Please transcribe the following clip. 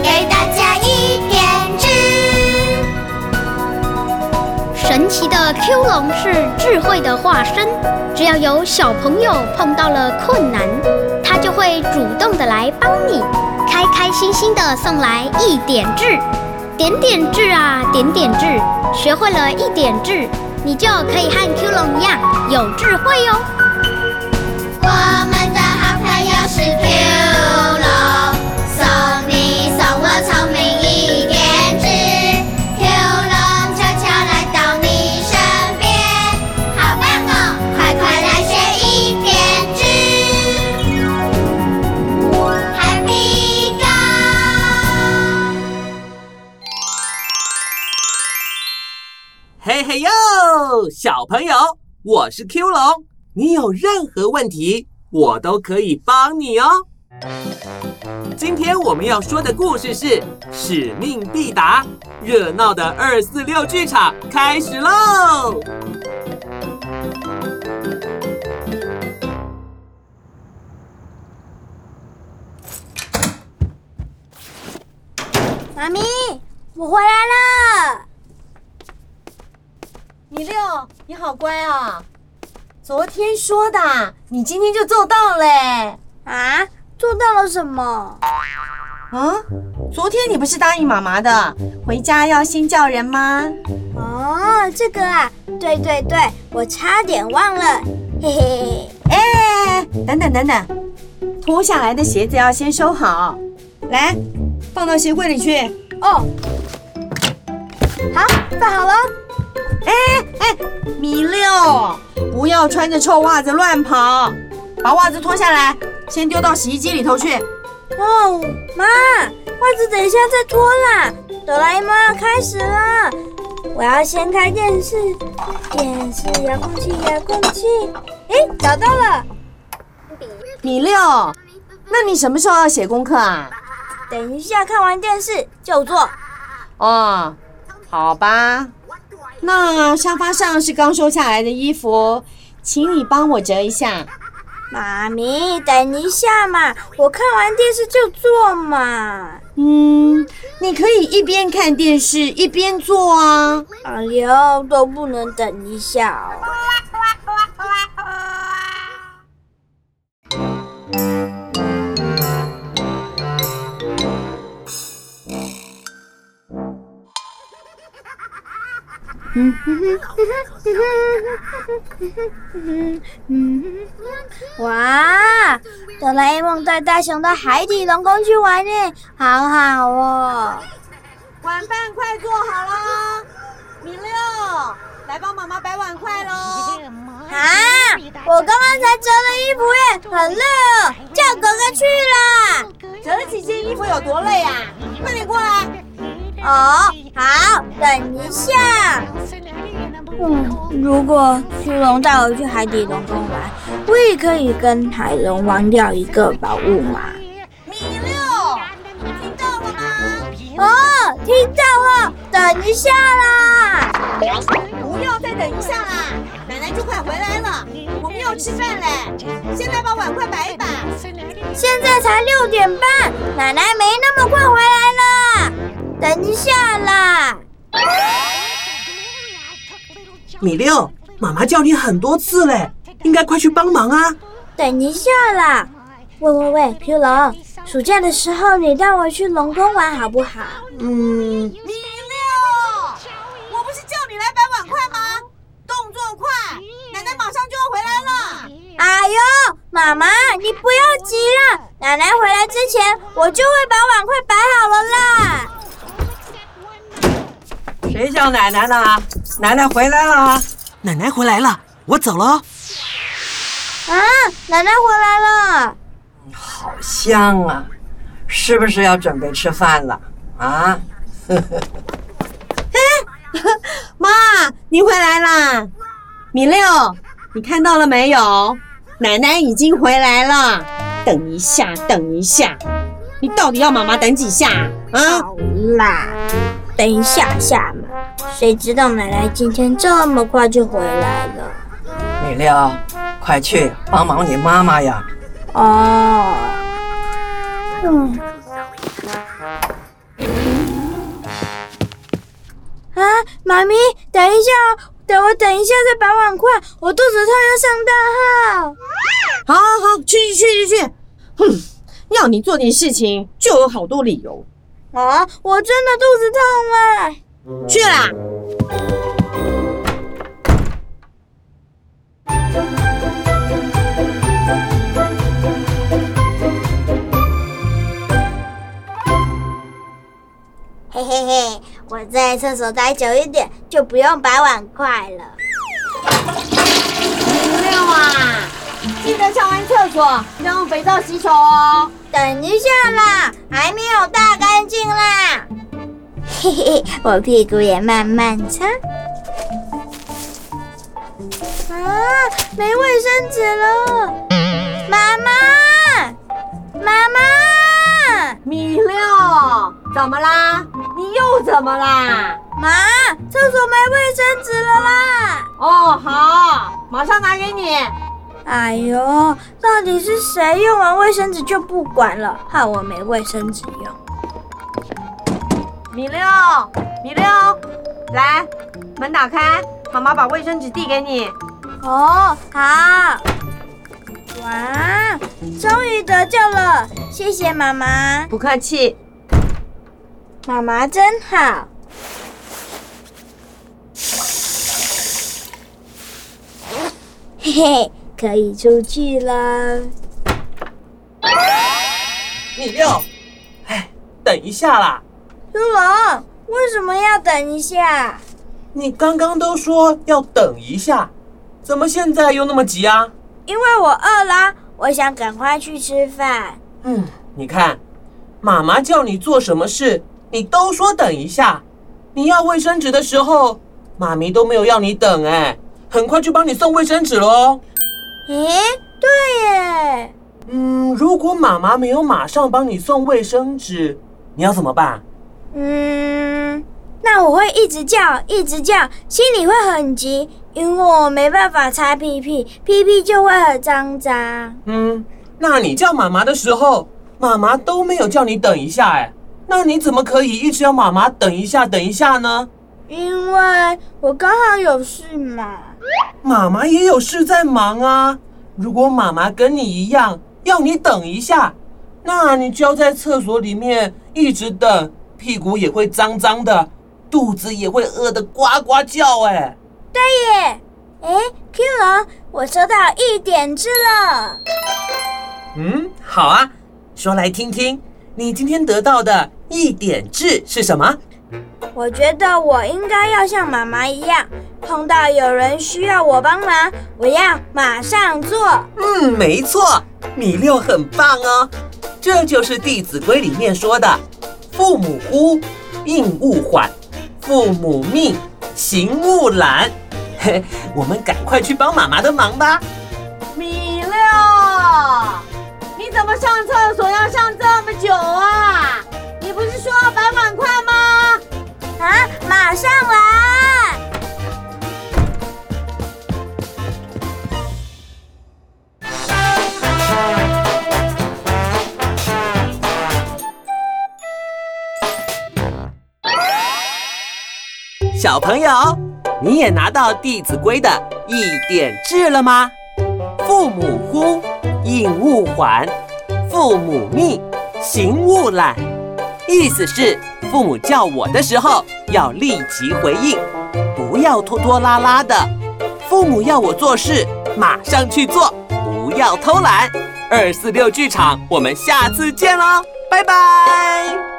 给大家一点智，神奇的 Q 龙是智慧的化身。只要有小朋友碰到了困难，他就会主动的来帮你，开开心心的送来一点智，点点智啊，点点智。学会了一点智，你就可以和 Q 龙一样有智慧哟。我们的好朋友是 Q。小朋友，我是 Q 龙，你有任何问题，我都可以帮你哦。今天我们要说的故事是《使命必达》，热闹的二四六剧场开始喽！妈咪，我回来了。米六，你好乖啊！昨天说的，你今天就做到嘞！啊，做到了什么？啊，昨天你不是答应妈妈的，回家要先叫人吗？哦，这个啊，对对对，我差点忘了，嘿嘿嘿。哎，等等等等，脱下来的鞋子要先收好，来，放到鞋柜里去。哦，好，放好了。哎哎，米六，不要穿着臭袜子乱跑，把袜子脱下来，先丢到洗衣机里头去。哦，妈，袜子等一下再脱啦。哆啦 A 梦要开始了，我要先开电视，电视遥控器，遥控器，哎，找到了。米六，那你什么时候要写功课啊？等一下看完电视就做。哦，好吧。那沙发上是刚收下来的衣服，请你帮我折一下。妈咪，等一下嘛，我看完电视就做嘛。嗯，你可以一边看电视一边做啊。哎呦，都不能等一下哦。哇！哆啦 A 梦带大雄到海底龙宫去玩呢，好好哦。晚饭快做好了，米六，来帮妈妈摆碗筷喽。啊！我刚刚才折了衣服耶，很累哦，叫哥哥去啦。折了几件衣服有多累啊？快点过来。哦，好，等一下。嗯，如果虚龙带我去海底龙宫玩，我也可以跟海龙玩掉一个宝物嘛。米六，听到了吗？哦，听到了，等一下啦。不要再等一下啦，奶奶就快回来了，我们要吃饭嘞。现在把碗筷摆一摆。现在才六点半，奶奶没那么快回来了，等一下啦。米六，妈妈叫你很多次嘞，应该快去帮忙啊！等一下啦！喂喂喂皮龙，暑假的时候你带我去龙宫玩好不好？嗯，米六，我不是叫你来摆碗筷吗？动作快，奶奶马上就要回来了。哎呦，妈妈，你不要急了，奶奶回来之前，我就会把碗筷摆好了啦。谁叫奶奶呢？奶奶回来了。奶奶回来了，我走了哦。啊，奶奶回来了。好香啊！是不是要准备吃饭了啊？妈，你回来啦！米六，你看到了没有？奶奶已经回来了。等一下，等一下，你到底要妈妈等几下啊？好啦，等一下下嘛。谁知道奶奶今天这么快就回来了？米六，快去帮忙你妈妈呀！哦，嗯。啊，妈咪，等一下哦，等我等一下再把碗筷，我肚子痛要上大号。好，好，好，去去去去去。哼，要你做点事情就有好多理由。啊，我真的肚子痛了。去啦！嘿嘿嘿，我在厕所待久一点，就不用摆碗筷了。六啊，记得上完厕所要用肥皂洗手哦。等一下啦，还没有大干净啦。嘿嘿，我屁股也慢慢擦。啊，没卫生纸了！妈妈，妈妈，米六，怎么啦？你又怎么啦？妈，厕所没卫生纸了啦！哦，好，马上拿给你。哎呦，到底是谁用完卫生纸就不管了，害我没卫生纸用？米六，米六，来，门打开，妈妈把卫生纸递给你。哦，好。哇，终于得救了，谢谢妈妈。不客气。妈妈真好。嘿嘿，可以出去了。米六，哎，等一下啦！朱龙，为什么要等一下？你刚刚都说要等一下，怎么现在又那么急啊？因为我饿啦，我想赶快去吃饭。嗯，你看，妈妈叫你做什么事，你都说等一下。你要卫生纸的时候，妈咪都没有要你等，哎，很快就帮你送卫生纸喽。诶，对耶。嗯，如果妈妈没有马上帮你送卫生纸，你要怎么办？嗯，那我会一直叫，一直叫，心里会很急，因为我没办法擦屁屁，屁屁就会很脏脏。嗯，那你叫妈妈的时候，妈妈都没有叫你等一下，哎，那你怎么可以一直要妈妈等一下，等一下呢？因为我刚好有事嘛。妈妈也有事在忙啊。如果妈妈跟你一样要你等一下，那你就要在厕所里面一直等，屁股也会脏脏的，肚子也会饿得呱呱叫。哎，对耶。哎，Q 龙，我收到一点痣了。嗯，好啊，说来听听，你今天得到的一点痣是什么？我觉得我应该要像妈妈一样，碰到有人需要我帮忙，我要马上做。嗯，没错，米六很棒哦。这就是《弟子规》里面说的：“父母呼，应勿缓；父母命，行勿懒。”嘿，我们赶快去帮妈妈的忙吧。小朋友，你也拿到《弟子规》的一点志了吗？父母呼，应勿缓；父母命，行勿懒。意思是，父母叫我的时候要立即回应，不要拖拖拉拉的。父母要我做事，马上去做，不要偷懒。二四六剧场，我们下次见喽，拜拜。